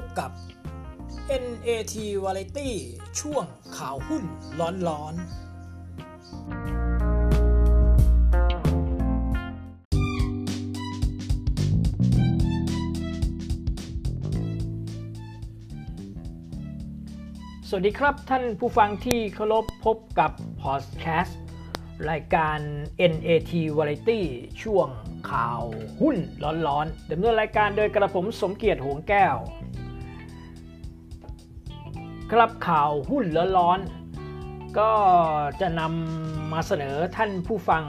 บกับ NAT Variety ช่วงข่าวหุ้นร้อนๆ สวัสดีครับท่านผู้ฟังที่เคารพพบกับพอดแคสต์รายการ NAT Variety ช่วงข่าวหุ้นร้อนๆดำเนินรายการโดยกระผมสมเกียรติหงแก้ว ครับข่าวหุ้นร้อนๆก็จะนำมาเสนอท่านผู้ฟัง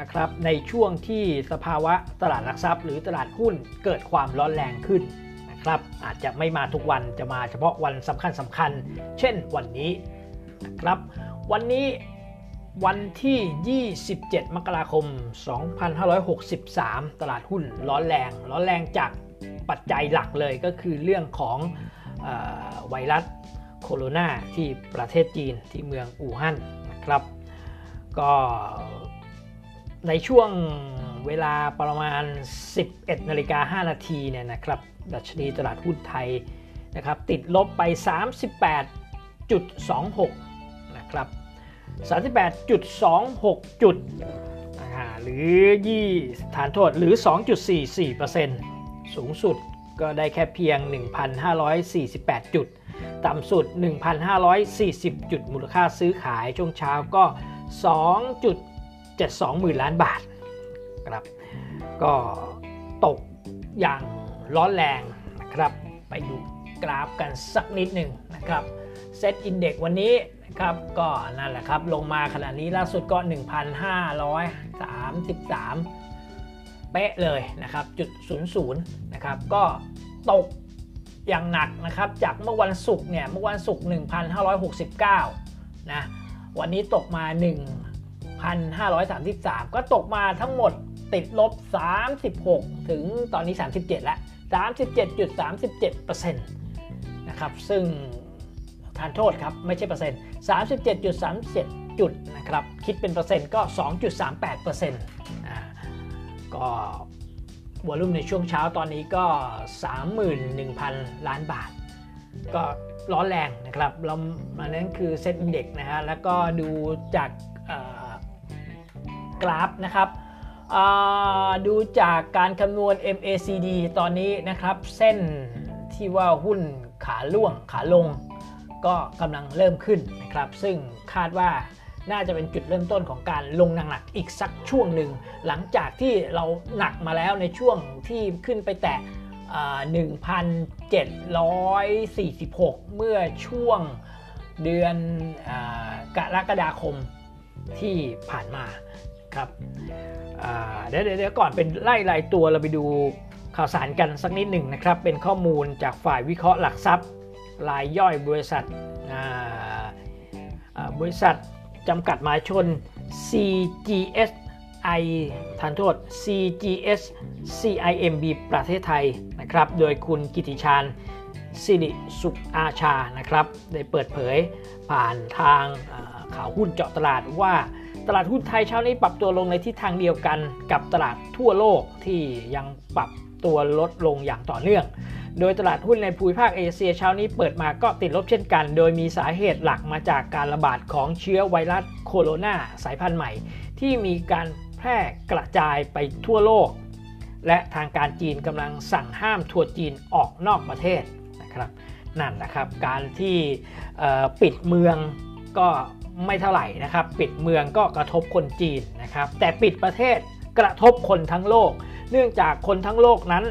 นะครับในช่วงที่สภาวะตลาดหลักทรัพย์ หรือตลาดหุ้นเกิดความร้อนแรงขึ้นนะครับอาจจะไม่มาทุกวันจะมาเฉพาะวันสำคัญสำคัญ เช่นวันนี้นะครับวันนี้วันที่ 27 มกราคม 2563 ตลาดหุ้นร้อนแรง ร้อนแรงจากปัจจัยหลักเลยก็คือเรื่องของอไวรัส โคโรนาที่ประเทศจีนที่เมืองอู่ฮั่นนะครับ ก็ในช่วงเวลาประมาณ 11นาฬิกา5นาทีเนี่ยนะครับดัชนีตลาดหุ้นไทยนะครับติดลบไป 38.26 นะครับ 38.26 จุดหรือยี่ฐานโทษหรือ 2.44%สูงสุด ก็ได้แค่เพียง 1,548 จุด ต่ำสุด 1,540 จุด มูลค่าซื้อขายช่วงเช้าก็ 2.72หมื่นล้านบาทครับก็ตกอย่างร้อนแรงนะครับ ไปดูกราฟกันสักนิดหนึ่งนะครับเซตอินเด็กวันนี้นะครับก็นั่นแหละครับ ลงมาขนาดนี้ล่าสุดก็ 1,533 เป๊ะเลยนะครับจุด00นะครับก็ตกอย่างหนักนะครับจากเมื่อวันศุกร์เนี่ยเมื่อวันศุกร์1,569นะวันนี้ตกมา 1,533 ก็ตกมาทั้งหมดติดลบ 36 ถึงตอนนี้ 37 แล้ว 37.37%นะครับซึ่งทานโทษครับ ไม่ใช่เปอร์เซ็นต์ 37.37 จุดนะครับ คิดเป็นเปอร์เซ็นต์ก็ 2.38เปอร์เซ็นต์ ก็ volume ในช่วงเช้าตอนนี้ก็ 31,000 ล้านบาท ก็ร้อนแรงนะครับเราอันนั้นคือ SET Index นะฮะ แล้วก็ดูจากกราฟนะครับดูจากการคำนวณ MACD ตอนนี้นะครับ เส้นที่ว่าหุ้นขาล่วงขาลง ก็กำลังเริ่มขึ้นนะครับ ซึ่งคาดว่า น่าจะเป็นจุดเริ่มต้นของการลงหนักๆอีกสักช่วงหนึ่ง หลังจากที่เราหนักมาแล้วในช่วงที่ขึ้นไปแตะ1,746 เมื่อช่วงเดือนกรกฎาคมที่ผ่านมาครับเดี๋ยวเดี๋ยวก่อนเป็นไล่รายตัวเราไปดูข่าวสารกันสักนิดหนึ่งนะครับ เป็นข้อมูลจากฝ่ายวิเคราะห์หลักทรัพย์รายย่อยบริษัทบริษัท จำกัดหมายชน CGS I ทานโทษ CGS CIMB ประเทศไทยนะครับ โดยคุณกิติชาญสิริสุขอาชานะครับ ได้เปิดเผยผ่านทางข่าวหุ้นเจาะตลาดว่าตลาดหุ้นไทยเช้านี้ปรับตัวลงในทิศทางเดียวกันกับตลาดทั่วโลกที่ยังปรับ ตัวลดลงอย่างต่อเนื่อง โดยตลาดหุ้นในภูมิภาคเอเชียเช้านี้เปิดมาก็ติดลบเช่นกัน โดยมีสาเหตุหลักมาจากการระบาดของเชื้อไวรัสโคโรนาสายพันธุ์ใหม่ ที่มีการแพร่กระจายไปทั่วโลก และทางการจีนกำลังสั่งห้ามทัวร์จีนออกนอกประเทศนะครับนั่นแหละครับการที่ปิดเมืองก็ไม่เท่าไหร่นะครับ ปิดเมืองก็กระทบคนจีนนะครับ แต่ปิดประเทศกระทบคนทั้งโลก เนื่องจากคนทั้งโลกนั้น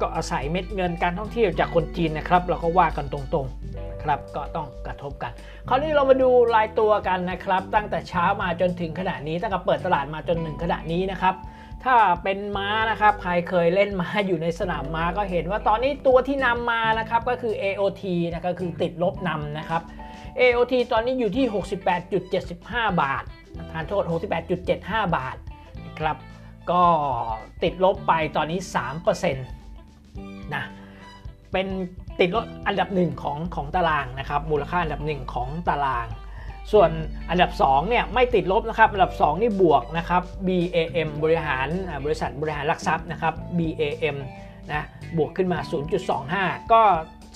ก็อาศัยเม็ดเงินการท่องเที่ยวจากคนจีนนะครับ เราก็ว่ากันตรงๆครับก็ต้องกระทบกัน คราวนี้เรามาดูรายตัวกันนะครับ ตั้งแต่เช้ามาจนถึงขณะนี้ตั้งแต่เปิดตลาดมาจนถึงขณะนี้นะครับถ้าเป็นม้านะครับ ใครเคยเล่นม้าอยู่ในสนามม้าก็เห็นว่าตอนนี้ตัวที่นำมานะครับก็คือ AOT นะก็คือติดลบนำนะครับ AOT ตอนนี้อยู่ที่ 68.75 บาททานโทษ 68.75 บาทนะครับ ก็ติดลบไปตอนนี้ 3%นะเป็นติดลดอันดับหนึ่งของของตารางนะครับ มูลค่าอันดับหนึ่งของตาราง ส่วนอันดับ2เนี่ยไม่ติดลบนะครับ อันดับ 2 นี่บวกนะครับ BAM บริหารบริษัทบริหารหลักทรัพย์นะครับ BAM นะบวกขึ้นมา 0.25 ก็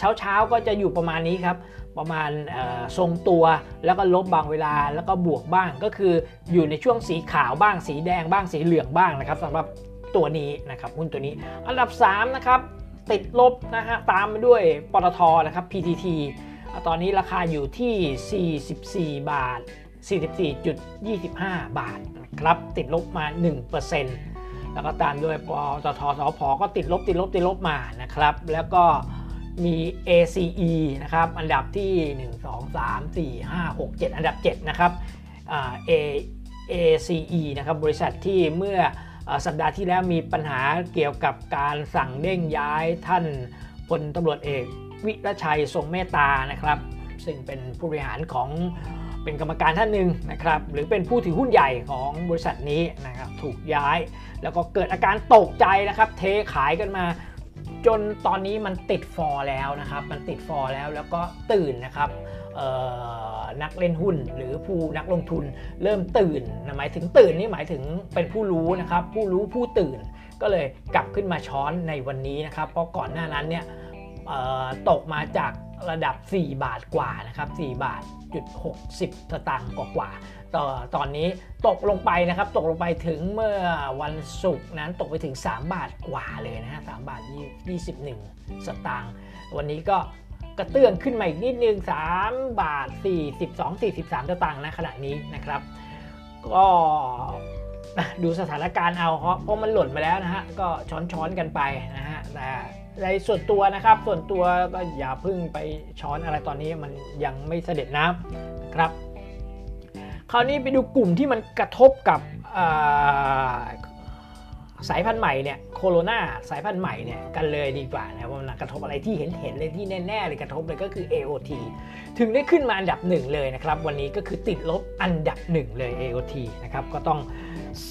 เช้าเช้าก็จะอยู่ประมาณนี้ครับ ประมาณทรงตัวแล้วก็ลบบางเวลาแล้วก็บวกบ้างก็คืออยู่ในช่วงสีขาวบ้าง สีแดงบ้างสีเหลืองบ้างนะครับสำหรับตัวนี้นะครับหุ้นตัวนี้อันดับ 3 นะครับ ติดลบนะฮะตามมาด้วยปตทนะครับ PTT ตอนนี้ราคาอยู่ที่ 44 บาท 44.25 บาทนะครับติดลบมา 1%แล้วก็ตามด้วยปตทสพก็ติดลบติดลบติดลบมานะครับ แล้วก็ มี ACE นะครับ อันดับที่ 1 2 3 4 5 6 7 อันดับ 7 นะครับ A ACE นะครับ บริษัทที่เมื่อสัปดาห์ที่แล้วมีปัญหาเกี่ยวกับการสั่งเด้งย้ายท่านพลตำรวจเอกวิรชัยทรงเมตตานะครับ ซึ่งเป็นผู้บริหารของเป็นกรรมการท่านหนึ่งนะครับ หรือเป็นผู้ถือหุ้นใหญ่ของบริษัทนี้นะครับ ถูกย้าย แล้วก็เกิดอาการตกใจนะครับ เทขายกันมา จนตอนนี้มันติดฟอร์แล้วนะครับ มันติดฟอร์แล้วแล้วก็ตื่นนะครับนักเล่นหุ้นหรือผู้นักลงทุนเริ่มตื่นหมายถึงตื่นนี่หมายถึงเป็นผู้รู้นะครับ ผู้รู้ผู้ตื่นก็เลยกลับขึ้นมาช้อนในวันนี้นะครับ เพราะก่อนหน้านั้นเนี่ยตกมาจากระดับ 4 บาทกว่านะครับ 4 บาทจุด60สตางค์กว่า ต่อตอนนี้ตกลงไปนะครับ ตกลงไปถึงเมื่อวันศุกร์นั้นตกไปถึง 3 บาทกว่าเลยนะฮะ3บาท 21 สตางค์วันนี้ก็กระเตื้องขึ้นมาอีกนิดนึง 3 บาท 42 43สตางค์นะขณะนี้นะครับ ก็ดูสถานการณ์เอาเพราะมันหล่นมาแล้วนะฮะ ก็ช้อนๆกันไปนะฮะแต่ในส่วนตัวนะครับ ส่วนตัวก็อย่าพึ่งไปช้อนอะไรตอนนี้มันยังไม่เสด็จน้ำครับ คราวนี้ไปดูกลุ่มที่มันกระทบกับสายพันธุ์ใหม่เนี่ยโคโรนาสายพันธุ์ใหม่เนี่ยกันเลยดีกว่านะว่ามันกระทบอะไรที่เห็นเห็นเลยที่แน่ๆเลยกระทบเลยก็คือ AOT ถึงได้ขึ้นมาอันดับหนึ่งเลยนะครับ วันนี้ก็คือติดลบอันดับหนึ่งเลย AOT นะครับก็ต้อง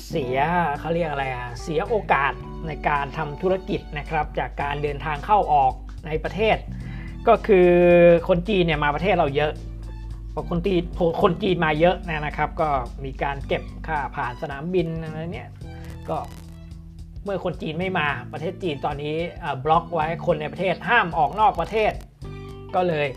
เสียเขาเรียกอะไรอะเสียโอกาสในการทำธุรกิจนะครับ จากการเดินทางเข้าออกในประเทศ ก็คือคนจีนเนี่ยมาประเทศเราเยอะ พอคนจีนคนจีนมาเยอะนะครับ ก็มีการเก็บค่าผ่านสนามบินอะไรเนี่ยก็เมื่อคนจีนไม่มาประเทศจีนตอนนี้บล็อกไว้คนในประเทศห้ามออกนอกประเทศ ก็เลย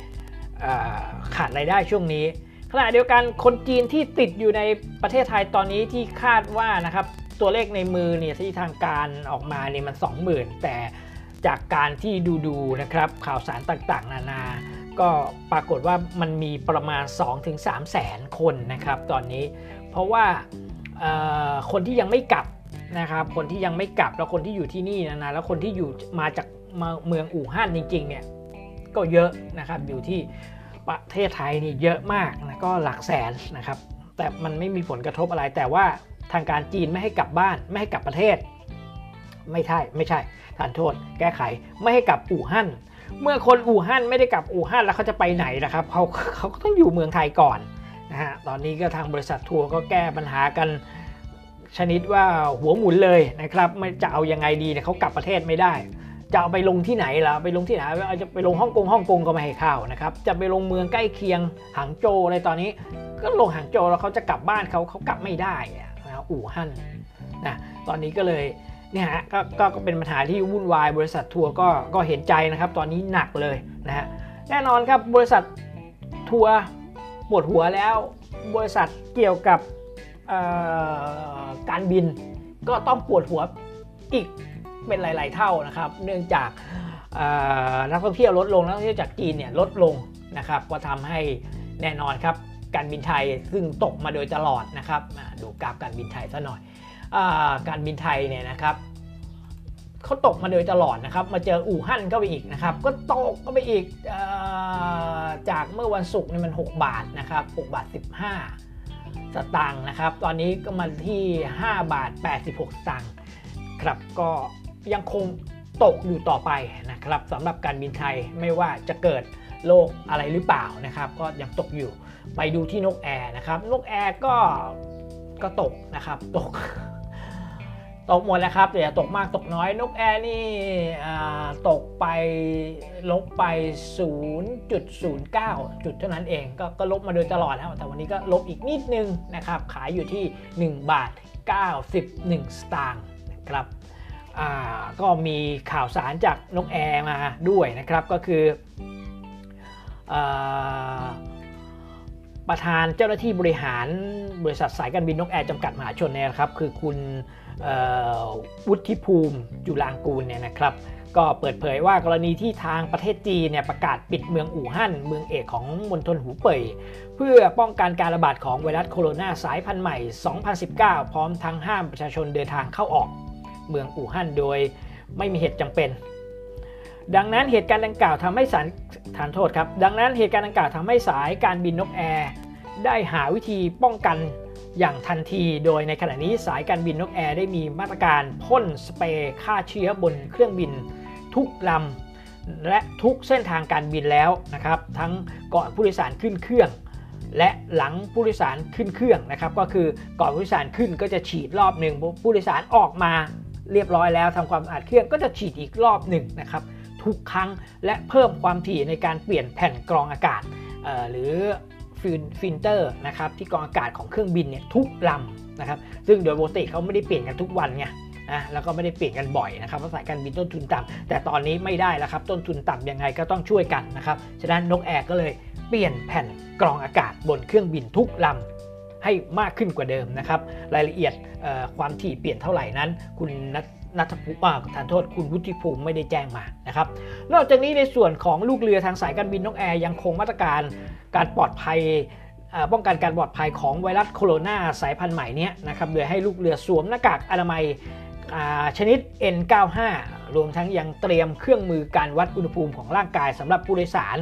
ขาดรายได้ช่วงนี้ขณะเดียวกันคนจีนที่ติดอยู่ในประเทศไทยตอนนี้ที่คาดว่านะครับตัวเลขในมือเนี่ยที่ทางการออกมาเนี่ยมัน 20,000 แต่จากการที่ดูดูนะครับข่าวสารต่างๆ นานา ก็ปรากฏว่ามันมีประมาณ 2-3 แสนคนนะครับตอนนี้ เพราะว่าคนที่ยังไม่กลับนะครับคนที่ยังไม่กลับแล้วคนที่อยู่ที่นี่นะนะแล้วคนที่อยู่มาจากเมืองอู่ฮั่นจริงๆเนี่ยก็เยอะนะครับอยู่ที่ประเทศไทยนี่เยอะมากนะก็หลักแสนนะครับ แต่มันไม่มีผลกระทบอะไร แต่ว่าทางการจีนไม่ให้กลับบ้าน ไม่ให้กลับประเทศ ไม่ใช่ไม่ใช่ทานโทษ แก้ไขไม่ให้กลับอู่ฮั่น เมื่อคนอู่ฮั่นไม่ได้กลับอู่ฮั่นแล้วเขาจะไปไหนนะครับเขาเขาก็ต้องอยู่เมืองไทยก่อนนะฮะตอนนี้ก็ทางบริษัททัวร์ก็แก้ปัญหากันชนิดว่าหัวหมุนเลยนะครับไม่จะเอายังไงดีเนี่ยเขากลับประเทศไม่ได้ จะเอาไปลงที่ไหนล่ะไปลงที่ไหนจะไปลงฮ่องกงฮ่องกงก็ไม่ให้เข้านะครับจะไปลงเมืองใกล้เคียงหางโจอะไรตอนนี้ ก็ลงหางโจแล้วเขาจะกลับบ้านเขาเขากลับไม่ได้นะอู่ฮั่นนะตอนนี้ก็เลย เนี่ยฮะกก็ก็เป็นปัญหาที่วุ่นวายบริษัททัวร์ก็ก็เห็นใจนะครับ ตอนนี้หนักเลยนะฮะแน่นอนครับบริษัททัวร์ปวดหัวแล้ว บริษัทเกี่ยวกับการบินก็ต้องปวดหัวอีกเป็นหลาย ๆ เท่านะครับ เนื่องจากนักท่องเที่ยวลดลงนักท่องเที่ยวจากจีนเนี่ยลดลงนะครับ ก็ทำให้แน่นอนครับการบินไทยซึ่งตกมาโดยตลอดนะครับดูกราฟการบินไทยซะหน่อย การบินไทยเนี่ยนะครับเขาตกมาโดยตลอดนะครับ มาเจออู่ฮั่นเข้าไปอีกนะครับ ก็ตกก็ไปอีกอจากเมื่อวันศุกร์นี่มัน 6 บาทนะครับ6บาท 15 สตางค์นะครับ ตอนนี้ก็มาที่ 5 บาท 86 สตางค์ครับก็ยังคงตกอยู่ต่อไปนะครับสำหรับการบินไทยไม่ว่าจะเกิดโรคอะไรหรือเปล่านะครับ ก็ยังตกอยู่ไปดูที่นกแอร์นะครับ นกแอร์ก็ก็ตกนะครับตก ตกหมดแล้วครับแต่ตกมากตกน้อยนกแอร์นี่ตกไปลบไป 0.09 จุดเท่านั้นเองก็ก็ลบมาโดยตลอดแล้วแต่วันนี้ก็ลบอีกนิดนึงนะครับ ขายอยู่ที่ 1 บาท 91 สตางค์นะครับก็มีข่าวสารจากนกแอร์มาด้วยนะครับก็คืออประธานเจ้าหน้าที่บริหารบริษัทสายการบินนกแอร์จำกัดมหาชนเนี่ยครับคือคุณ วุฒิภูมิจุลางกูลเนี่ยนะครับก็เปิดเผยว่ากรณีที่ทางประเทศจีนเนี่ยประกาศปิดเมืองอู่ฮั่น เมืองเอกของมณฑลหูเป่ยเพื่อป้องกันการระบาดของไวรัสโคโรนาสายพันธุ์ใหม่ 2019 พร้อมทั้งห้ามประชาชนเดินทางเข้าออก เมืองอู่ฮั่นโดยไม่มีเหตุจำเป็น ดังนั้นเหตุการณ์ดังกล่าวทำให้สารฐานโทษครับ ดังนั้นเหตุการณ์ดังกล่าวทำให้สายการบินนกแอร์ได้หาวิธีป้องกัน อย่างทันทีโดยในขณะนี้สายการบินนกแอร์ได้มีมาตรการพ่นสเปรย์ฆ่าเชื้อบนเครื่องบินทุกลำและทุกเส้นทางการบินแล้วนะครับ ทั้งก่อนผู้โดยสารขึ้นเครื่อง และหลังผู้โดยสารขึ้นเครื่องนะครับ ก็คือก่อนผู้โดยสารขึ้นก็จะฉีดรอบหนึ่งผู้โดยสารออกมาเรียบร้อยแล้วทำความสะอาดเครื่องก็จะฉีดอีกรอบหนึ่งนะครับ ทุกครั้งและเพิ่มความถี่ในการเปลี่ยนแผ่นกรองอากาศหรือ ฟิลเตอร์นะครับที่กรองอากาศของเครื่องบินเนี่ยทุกลำนะครับซึ่งโดยปกติเขาไม่ได้เปลี่ยนกันทุกวันไงนะแล้วก็ไม่ได้เปลี่ยนกันบ่อยนะครับเพราะสายการบินต้นทุนต่ำแต่ตอนนี้ไม่ได้แล้วครับต้นทุนต่ำยังไงก็ต้องช่วยกันนะครับฉะนั้นนกแอร์ก็เลยเปลี่ยนแผ่นกรองอากาศบนเครื่องบินทุกลำให้มากขึ้นกว่าเดิมนะครับ รายละเอียดความถี่เปลี่ยนเท่าไหร่นั้น คุณนัทนัทภูมิทานโทษคุณวุฒิภูมิไม่ได้แจ้งมานะครับ นอกจากนี้ในส่วนของลูกเรือทางสายการบินนกแอร์ยังคงมาตรการ การปลอดภัยป้องกันการปลอดภัยของไวรัสโคโรนาสายพันธุ์ใหม่นี้นะครับโดยให้ลูกเรือสวมหน้ากากอนามัยชนิด N95 รวมทั้งยังเตรียมเครื่องมือการวัดอุณหภูมิของร่างกายสำหรับผู้โดยสาร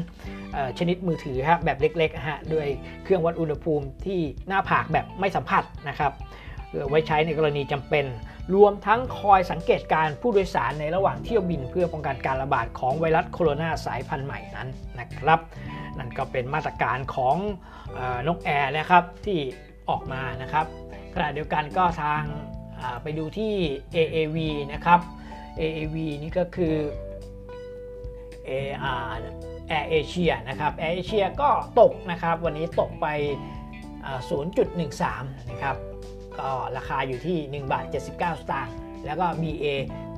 ชนิดมือถือครับแบบเล็กๆฮะด้วยเครื่องวัดอุณหภูมิที่หน้าผากแบบไม่สัมผัสนะครับ ไว้ใช้ในกรณีจำเป็น รวมทั้งคอยสังเกตการผู้โดยสารในระหว่างเที่ยวบินเพื่อป้องกันการระบาดของไวรัสโคโรนาสายพันธุ์ใหม่นั้นนะครับ นั่นก็เป็นมาตรการของนกแอร์นะครับที่ออกมานะครับขณะเดียวกันก็ทางไปดูที่ AAV นะครับ AAV นี่ก็คือ AR Air Asia นะครับ Air Asia ก็ตกนะครับ วันนี้ตกไป 0.13 นะครับ ก็ราคาอยู่ที่ 1 บาท 79 สตางค์แล้วก็ BA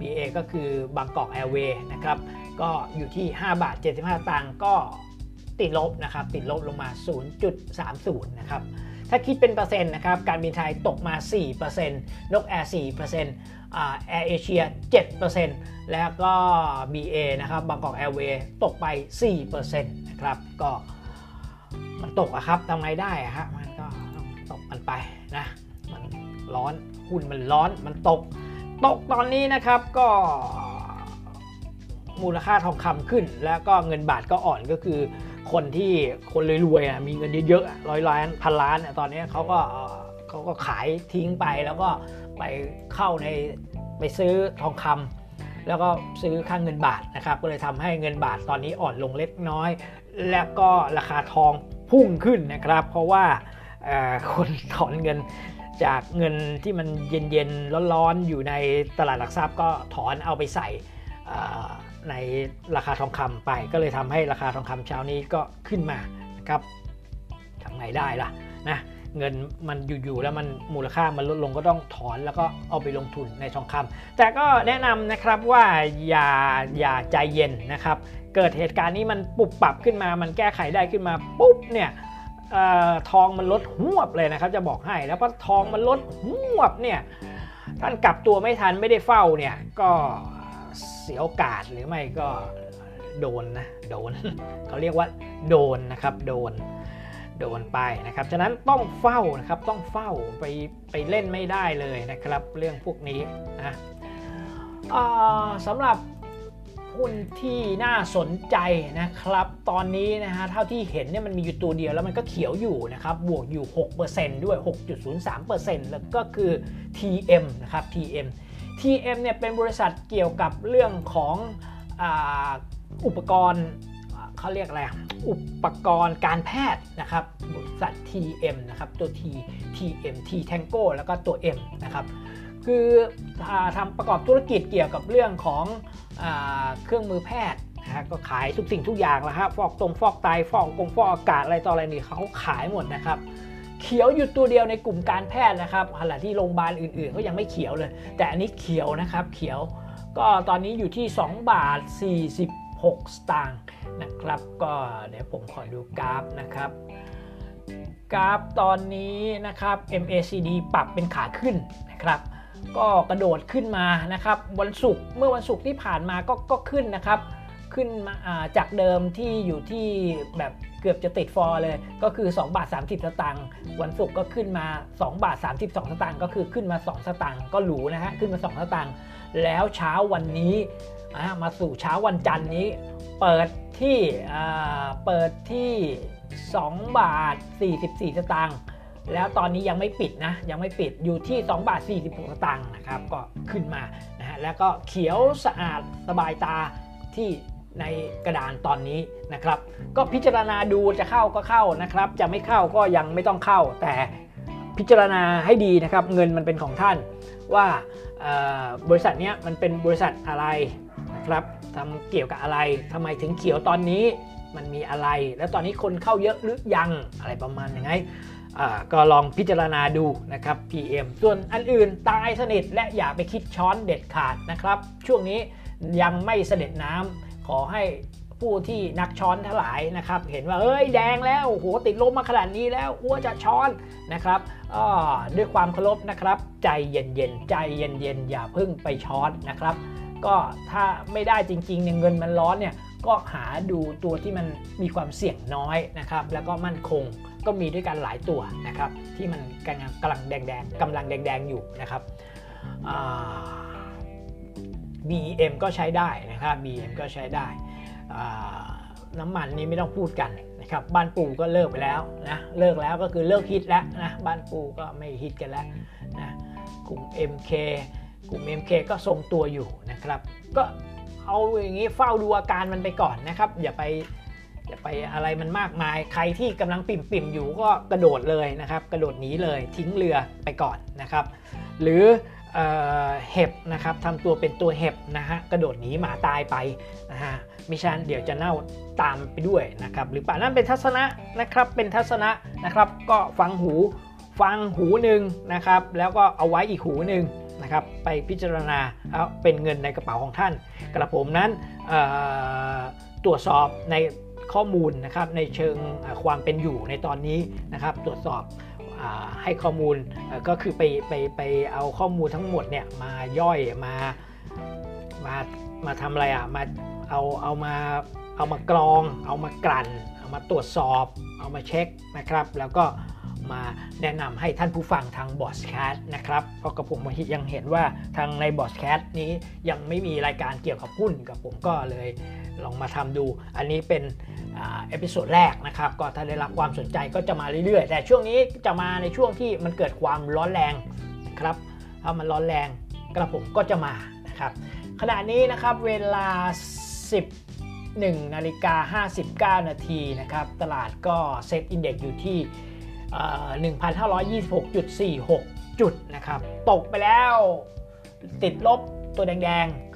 BA ก็คือบางกอกแอร์เวย์นะครับก็อยู่ที่ 5 บาท 75 สตางค์ก็ติดลบนะครับติดลบลงมา 0.30 นะครับถ้าคิดเป็นเปอร์เซ็นต์นะครับการบินไทยตกมา 4%นกแอร์4%แอร์เอเชีย 7%แล้วก็ BA นะครับบางกอกแอร์เวย์ตกไป 4%นะครับก็มันตกอะครับทำไงได้อะฮะมันก็ตกมันไปนะ ร้อนหุ้นมันร้อนมันตก ตกตอนนี้นะครับก็มูลค่าทองคำขึ้น แล้วก็เงินบาทก็อ่อนก็คือ คนที่คนรวยๆมีเงินเยอะๆร้อยล้านพันล้านตอนนี้เขาก็เขาก็ขายทิ้งไปแล้วก็ไปเข้าในไปซื้อทองคำแล้วก็ซื้อค่างเงินบาทนะครับก็เลยทำให้เงินบาทตอนนี้อ่อนลงเล็กน้อย แล้วก็ราคาทองพุ่งขึ้นนะครับ เพราะว่าคนถอนเงิน จากเงินที่มันเย็นๆร้อนๆอยู่ในตลาดหลักทรัพย์ ก็ถอนเอาไปใส่ในราคาทองคำไป ก็เลยทำให้ราคาทองคำเช้านี้ก็ขึ้นมานะครับทำไงได้ล่ะนะเงินมันอยู่ๆแล้วมันมูลค่ามันลดลงก็ต้องถอนแล้วก็เอาไปลงทุนในทองคำแต่ก็แนะนำนะครับว่าอย่าอย่าใจเย็นนะครับ เกิดเหตุการณ์นี้มันปุบปรับขึ้นมา มันแก้ไขได้ขึ้นมาปุ๊บเนี่ย ทองมันลดหวบเลยนะครับ จะบอกให้แล้วพอทองมันลดหวบเนี่ยท่านกลับตัวไม่ทันไม่ได้เฝ้าเนี่ยก็เสียโอกาสหรือไม่ก็โดนนะโดนเขาเรียกว่าโดนนะครับโดนโดนไปนะครับฉะนั้นต้องเฝ้านะครับต้องเฝ้าไปไปเล่นไม่ได้เลยนะครับ เรื่องพวกนี้นะสำหรับ หุ้นที่น่าสนใจนะครับ ตอนนี้นะฮะเท่าที่เห็นเนี่ยมันมีอยู่ตัวเดียวแล้วมันก็เขียวอยู่นะครับบวกอยู่ 6%ด้วย 6.03%แล้วก็คือ TM นะครับ TM TM เนี่ยเป็นบริษัทเกี่ยวกับเรื่องของอุปกรณ์เขาเรียกอะไรอุปกรณ์การแพทย์นะครับบริษัท TM นะครับตัว T TM T Tango แล้วก็ตัว M นะครับ คือทำประกอบธุรกิจเกี่ยวกับเรื่องของอเครื่องมือแพทย์นะก็ขายทุกสิ่งทุกอย่างแล้วครับฟอกตรงฟอกไตฟอกกงฟอกอากาศอะไรต่ออะไรนี่เขาขายหมดนะครับเขียวอยู่ตัวเดียวในกลุ่มการแพทย์นะครับขณะที่โรงพยาบาลอื่นๆก็ยังไม่เขียวเลย แต่อันนี้เขียวนะครับเขียวก็ตอนนี้อยู่ที่ 2 บาท 46 สตางค์นะครับ ก็เดี๋ยวผมขอดูกราฟนะครับ กราฟตอนนี้นะครับ MACD ปรับเป็นขาขึ้นนะครับ ก็กระโดดขึ้นมานะครับ วันศุกร์เมื่อวันศุกร์ที่ผ่านมาก็ก็ขึ้นนะครับ ขึ้นมาจากเดิมที่อยู่ที่แบบเกือบจะติดฟอร์เลย ก็คือ 2 บาท 30 สตางค์วันศุกร์ก็ขึ้นมา 2 บาท 32 สตางค์ก็คือขึ้นมา 2 สตางค์ก็หรูนะฮะขึ้นมา 2 สตางค์แล้วเช้าวันนี้มาสู่เช้าวันจันทร์นี้ เปิดที่เปิดที่ 2 บาท 44 สตางค์ แล้วตอนนี้ยังไม่ปิดนะ ยังไม่ปิดอยู่ที่ 2 บาท 46 สตางค์นะครับ ก็ขึ้นมานะฮะแล้วก็เขียวสะอาดสบายตาที่ในกระดานตอนนี้นะครับ ก็พิจารณาดูจะเข้าก็เข้านะครับ จะไม่เข้าก็ยังไม่ต้องเข้า แต่พิจารณาให้ดีนะครับ เงินมันเป็นของท่านว่าบริษัทนี้มันเป็นบริษัทอะไรนะครับทำเกี่ยวกับอะไรทำไมถึงเขียวตอนนี้มันมีอะไร แล้วตอนนี้คนเข้าเยอะหรือยังอะไรประมาณอย่างไง ก็ลองพิจารณาดูนะครับ PM ส่วนอันอื่นตายสนิทและอย่าไปคิดช้อนเด็ดขาดนะครับ ช่วงนี้ยังไม่เสด็จน้ำขอให้ผู้ที่นักช้อนทั้งหลายนะครับ เห็นว่าเอ้ยแดงแล้วโหติดลมมาขนาดนี้แล้วอ้วจะช้อนนะครับด้วยความเคารพนะครับ ใจเย็นๆใจเย็นๆอย่าเพิ่งไปช้อนนะครับ ก็ถ้าไม่ได้จริงๆเนี่ยเงินมันร้อนเนี่ย ก็หาดูตัวที่มันมีความเสี่ยงน้อยนะครับแล้วก็มั่นคงก็มีด้วยกันหลายตัวนะครับที่มันกำลังกำลังแดงๆกำลังแดงๆอยู่นะครับ BM ก็ใช้ได้นะครับ BM ก็ใช้ได้น้ำมันนี้ไม่ต้องพูดกันนะครับบ้านปูก็เลิกไปแล้วนะเลิกแล้วก็คือเลิกฮิตแล้วนะบ้านปูก็ไม่ฮิตกันแล้วนะกลุ่ม MK กลุ่ม MK ก็ทรงตัวอยู่นะครับ ก็ เอาอย่างนี้เฝ้าดูอาการมันไปก่อนนะครับ อย่าไปอย่าไปอะไรมันมากมาย ใครที่กำลังปิ่มปิ่มอยู่ก็กระโดดเลยนะครับ กระโดดหนีเลยทิ้งเรือไปก่อนนะครับ หรือเห็บนะครับทำตัวเป็นตัวเห็บนะฮะกระโดดหนีหมาตายไปนะฮะมิชันเดี๋ยวจะเน่าตามไปด้วยนะครับหรือป่านั่นเป็นทัศนะนะครับเป็นทัศนะนะครับ ก็ฟังหูฟังหูหนึ่งนะครับ แล้วก็เอาไว้อีกหูหนึ่ง นะครับไปพิจารณาเอาเป็นเงินในกระเป๋าของท่าน กระผมนั้นตรวจสอบในข้อมูลนะครับในเชิงความเป็นอยู่ในตอนนี้นะครับตรวจสอบให้ข้อมูลก็คือไปไปไปเอาข้อมูลทั้งหมดเนี่ยมาย่อยมามามาทำอะไรอะมาเอาเอามาเอามากรอง เอามากลั่น เอามาตรวจสอบ เอามาเช็คนะครับ แล้วก็ มาแนะนำให้ท่านผู้ฟังทางบอสแคสนะครับเพราะกับผมยังเห็นว่าทางในบอสแคสนี้ยังไม่มีรายการเกี่ยวกับหุ้นกับผมก็เลยลองมาทำดู อันนี้เป็น episode แรกนะครับ ก็ถ้าได้รับความสนใจก็จะมาเรื่อยๆ แต่ช่วงนี้จะมาในช่วงที่มันเกิดความร้อนแรงครับถ้ามันร้อนแรงกระผมก็จะมานะครับ ขณะนี้นะครับเวลา11นาฬิกา59 นาทีนะครับ ตลาดก็ SET Index อยู่ที่ 1,526.46 จุดนะครับ ตกไปแล้ว ติดลบตัวแดงๆ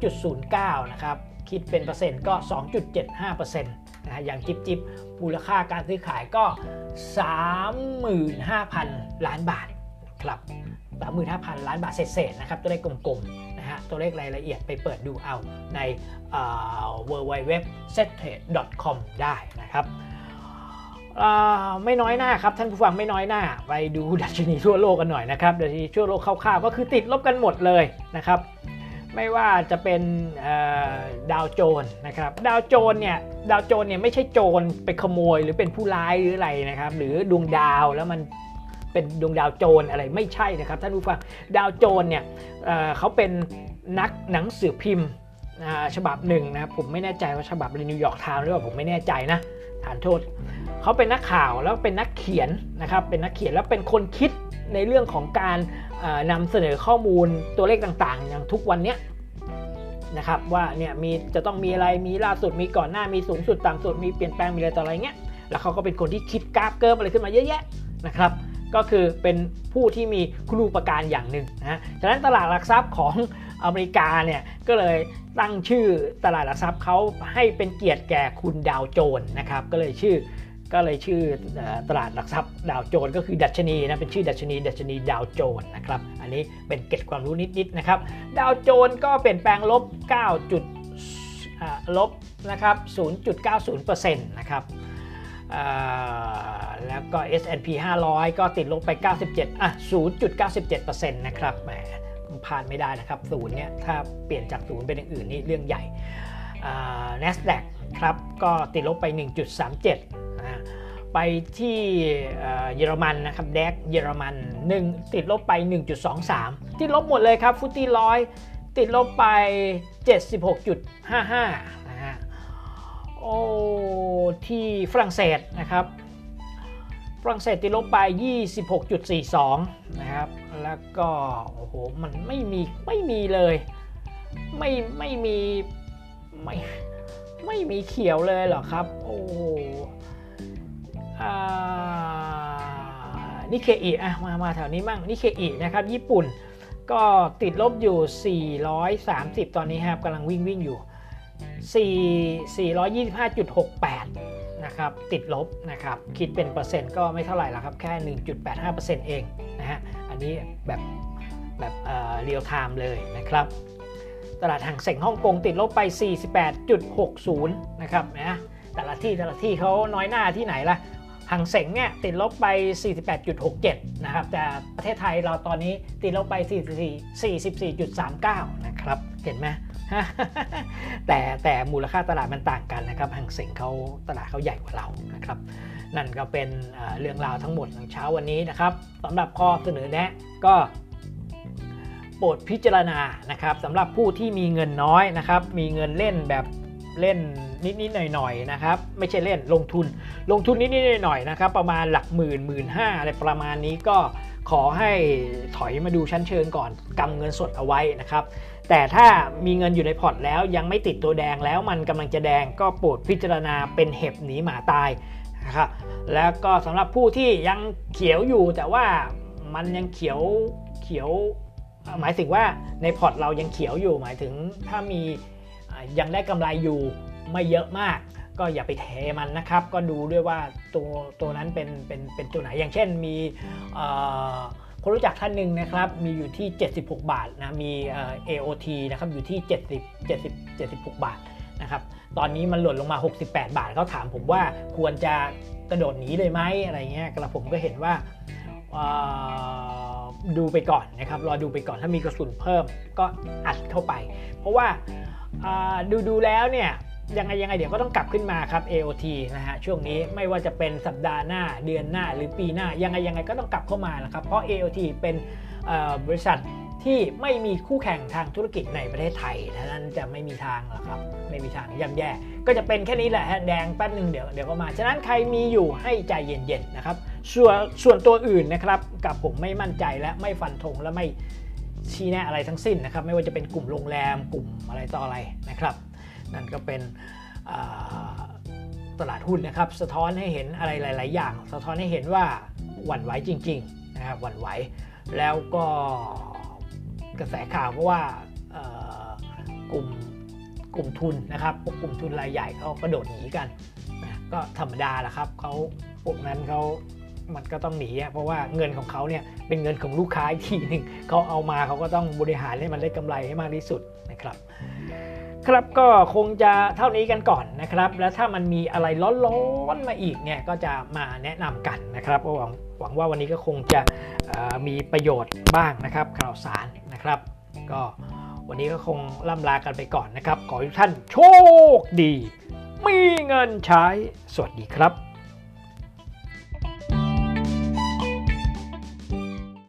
43.09 นะครับ คิดเป็นเปอร์เซ็นต์ก็ 2.75%นะอย่างจิบจิบมูลค่าการซื้อขายก็ 35,000 ล้านบาทครับ35,000 ล้านบาทเศษๆนะครับ ตัวเลขกลมๆนะฮะตัวเลขรายละเอียดไปเปิดดูเอาใน w w w s e t t r a d e c o m ได้นะครับ ไม่น้อยหน้าครับท่านผู้ฟังไม่น้อยหน้า ไปดูดัชนีทั่วโลกกันหน่อยนะครับดัชนีทั่วโลกคร่าวๆก็คือติดลบกันหมดเลยนะครับ ไม่ว่าจะเป็นดาวโจนส์นะครับดาวโจนส์เนี่ยดาวโจนส์เนี่ยไม่ใช่โจรไปขโมยหรือเป็นผู้ร้ายหรืออะไรนะครับ หรือดวงดาวแล้วมันเป็นดวงดาวโจรอะไรไม่ใช่นะครับท่านผู้ฟังดาวโจนส์เนี่ยเขาเป็นนักหนังสือพิมพ์ฉบับหนึ่งนะผมไม่แน่ใจว่าฉบับใน New York Times หรือเปล่าผมไม่แน่ใจนะ ดาวโจนส์เขาเป็นนักข่าวแล้วเป็นนักเขียนนะครับเป็นนักเขียนแล้วเป็นคนคิดในเรื่องของการนำเสนอข้อมูลตัวเลขต่างๆ อย่างทุกวันนี้นะครับว่าเนี่ยมีจะต้องมีอะไรมีล่าสุดมีก่อนหน้ามีสูงสุดต่ำสุดมีเปลี่ยนแปลงมีอะไรต่ออะไรเงี้ยแล้วเขาก็เป็นคนที่คิดกราฟเกิร์ฟอะไรขึ้นมาเยอะแยะนะครับก็คือเป็นผู้ที่มีคุณูปการอย่างหนึ่งนะฉะนั้นตลาดหลักทรัพย์ของ อเมริกาเนี่ยก็เลยตั้งชื่อตลาดหลักทรัพย์เขาให้เป็นเกียรติแก่คุณดาวโจนนะครับก็เลยชื่อก็เลยชื่อตลาดหลักทรัพย์ดาวโจนก็คือดัชนีนะเป็นชื่อดัชนีดัชนีดาวโจนนะครับอันนี้เป็นเก็บความรู้นิดๆนะครับดาวโจนก็เปลี่ยนแปลงลบ 9 จุดลบนะครับ0.90%นะครับแล้วก็ S&P 500 ก็ติดลบไป 97อะ0.97%นะครับแหม พลาดไม่ได้นะครับศูนย์เนี่ยถ้าเปลี่ยนจากศูนย์เป็นอย่างอื่นนี่เรื่องใหญ่ NASDAQ ครับก็ติดลบไป 1.37นะไปที่เยอรมันนะครับแดกเยอรมัน 1 ติดลบไป 1.23 ติดลบหมดเลยครับฟุตตี้ร้อยติดลบไป 76.55นะฮะโอ้ที่ฝรั่งเศสนะครับ รั่งเศสติดลบไป 26.42 นะครับ แล้วก็โอ้โหมันไม่มีไม่มีเลย ไม่ไม่มีไม่ไม่มีเขียวเลยเหรอครับ โอ้โหนิเคอิอะมามาแถวนี้มั่งนิเคอินะครับ ญี่ปุ่นก็ติดลบอยู่ 430 ตอนนี้ครับกำลังวิ่งวิ่งอยู่ 4 425.68 นะครับติดลบนะครับคิดเป็นเปอร์เซ็นต์ก็ไม่เท่าไหร่ละครับแค่ 1.85%เองนะฮะอันนี้แบบแบบ real time เลยนะครับตลาดฮั่งเส็งฮ่องกงติดลบไป 48.60 นะครับนะแต่ละที่แต่ละที่เขาน้อยหน้าที่ไหนล่ะฮั่งเส็งเนี่ยติดลบไป 48.67 นะครับ แต่ประเทศไทยเราตอนนี้ติดลบไป 44 44.39 นะครับ เห็นไหม แต่แต่มูลค่าตลาดมันต่างกันนะครับห่างเสงเขาตลาดเขาใหญ่กว่าเรานะครับนั่นก็เป็นเรื่องราวทั้งหมดของเช้าวันนี้นะครับสำหรับข้อเสนอแนะก็โปรดพิจารณานะครับสำหรับผู้ที่มีเงินน้อยนะครับ มีเงินเล่นแบบเล่นนิดๆหน่อยๆนะครับ ไม่ใช่เล่นลงทุน ลงทุนนิดๆหน่อยๆนะครับ ประมาณหลักหมื่นหมื่นห้าอะไรประมาณนี้ก็ ขอให้ถอยมาดูชั้นเชิงก่อนกำเงินสดเอาไว้นะครับ แต่ถ้ามีเงินอยู่ในพอร์ตแล้วยังไม่ติดตัวแดงแล้วมันกำลังจะแดงก็โปรดพิจารณาเป็นเห็บหนีหมาตายนะครับแล้วก็สำหรับผู้ที่ยังเขียวอยู่แต่ว่ามันยังเขียวเขียว หมายถึงว่าในพอร์ตเรายังเขียวอยู่หมายถึงถ้ามียังได้กำไรอยู่ไม่เยอะมาก ก็อย่าไปเทมันนะครับ ก็ดูด้วยว่าตัวตัวนั้นเป็นเป็นเป็นตัวไหนอย่างเช่นมีคนรู้จักท่านหนึ่งนะครับมีอยู่ที่ 76 บาทนะมี AOT นะครับอยู่ที่ 70 70 76 บาทนะครับตอนนี้มันหล่นลงมา 68 บาทเขาถามผมว่าควรจะกระโดดหนีเลยไหมอะไรเงี้ยกระผมก็เห็นว่าดูไปก่อนนะครับรอดูไปก่อนถ้ามีกระสุนเพิ่มก็อัดเข้าไป เพราะว่าดูดูแล้วเนี่ย ยังไงยังไงเดี๋ยวก็ต้องกลับขึ้นมาครับ AOT นะฮะช่วงนี้ไม่ว่าจะเป็นสัปดาห์หน้าเดือนหน้าหรือปีหน้า ยังไงยังไงก็ต้องกลับเข้ามานะครับ เพราะ AOT เป็นบริษัทที่ไม่มีคู่แข่งทางธุรกิจในประเทศไทยดังนั้นจะไม่มีทางหรอกครับ ไม่มีทางย่ำแย่ ก็จะเป็นแค่นี้แหละแดงแป๊บหนึ่งเดี๋ยวเดี๋ยวก็มา ฉะนั้นใครมีอยู่ให้ใจเย็นๆนะครับ ส่วนส่วนตัวอื่นนะครับ กับผมไม่มั่นใจและไม่ฟันธงและไม่ชี้แนะอะไรทั้งสิ้นนะครับ ไม่ว่าจะเป็นกลุ่มโรงแรมกลุ่มอะไรต่ออะไรนะครับ นั่นก็เป็นตลาดหุ้นนะครับ สะท้อนให้เห็นอะไรหลาย ๆ อย่าง สะท้อนให้เห็นว่าหวั่นไหวจริง ๆ นะครับหวั่นไหว แล้วก็กระแสข่าวเพราะว่ากลุ่มกลุ่มทุนนะครับพวกกลุ่มทุนรายใหญ่เขากระโดดหนีกันนะก็ธรรมดาละครับเขาพวกนั้นเขามันก็ต้องหนีเพราะว่าเงินของเขาเนี่ยเป็นเงินของลูกค้าอีกทีหนึ่งเขาเอามาเขาก็ต้องบริหารให้มันได้กำไรให้มากที่สุดนะครับ ครับก็คงจะเท่านี้กันก่อนนะครับ แล้วถ้ามันมีอะไรร้อนๆมาอีกเนี่ยก็จะมาแนะนำกันนะครับหวังหวังว่าวันนี้ก็คงจะมีประโยชน์บ้างนะครับข่าวสารนะครับ ก็วันนี้ก็คงล่ำลากันไปก่อนนะครับ ขอให้ทุกท่านโชคดี มีเงินใช้ สวัสดีครับ